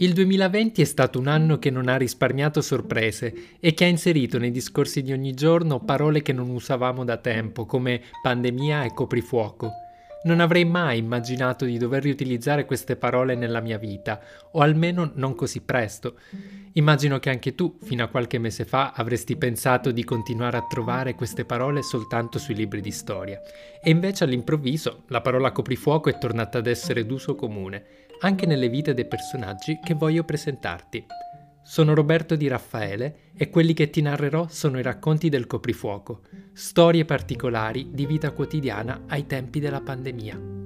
Il 2020 è stato un anno che non ha risparmiato sorprese e che ha inserito nei discorsi di ogni giorno parole che non usavamo da tempo, come pandemia e coprifuoco. Non avrei mai immaginato di dover riutilizzare queste parole nella mia vita, o almeno non così presto. Immagino che anche tu, fino a qualche mese fa, avresti pensato di continuare a trovare queste parole soltanto sui libri di storia. E invece all'improvviso la parola coprifuoco è tornata ad essere d'uso comune anche nelle vite dei personaggi che voglio presentarti. Sono Roberto Di Raffaele e quelli che ti narrerò sono i racconti del coprifuoco, storie particolari di vita quotidiana ai tempi della pandemia.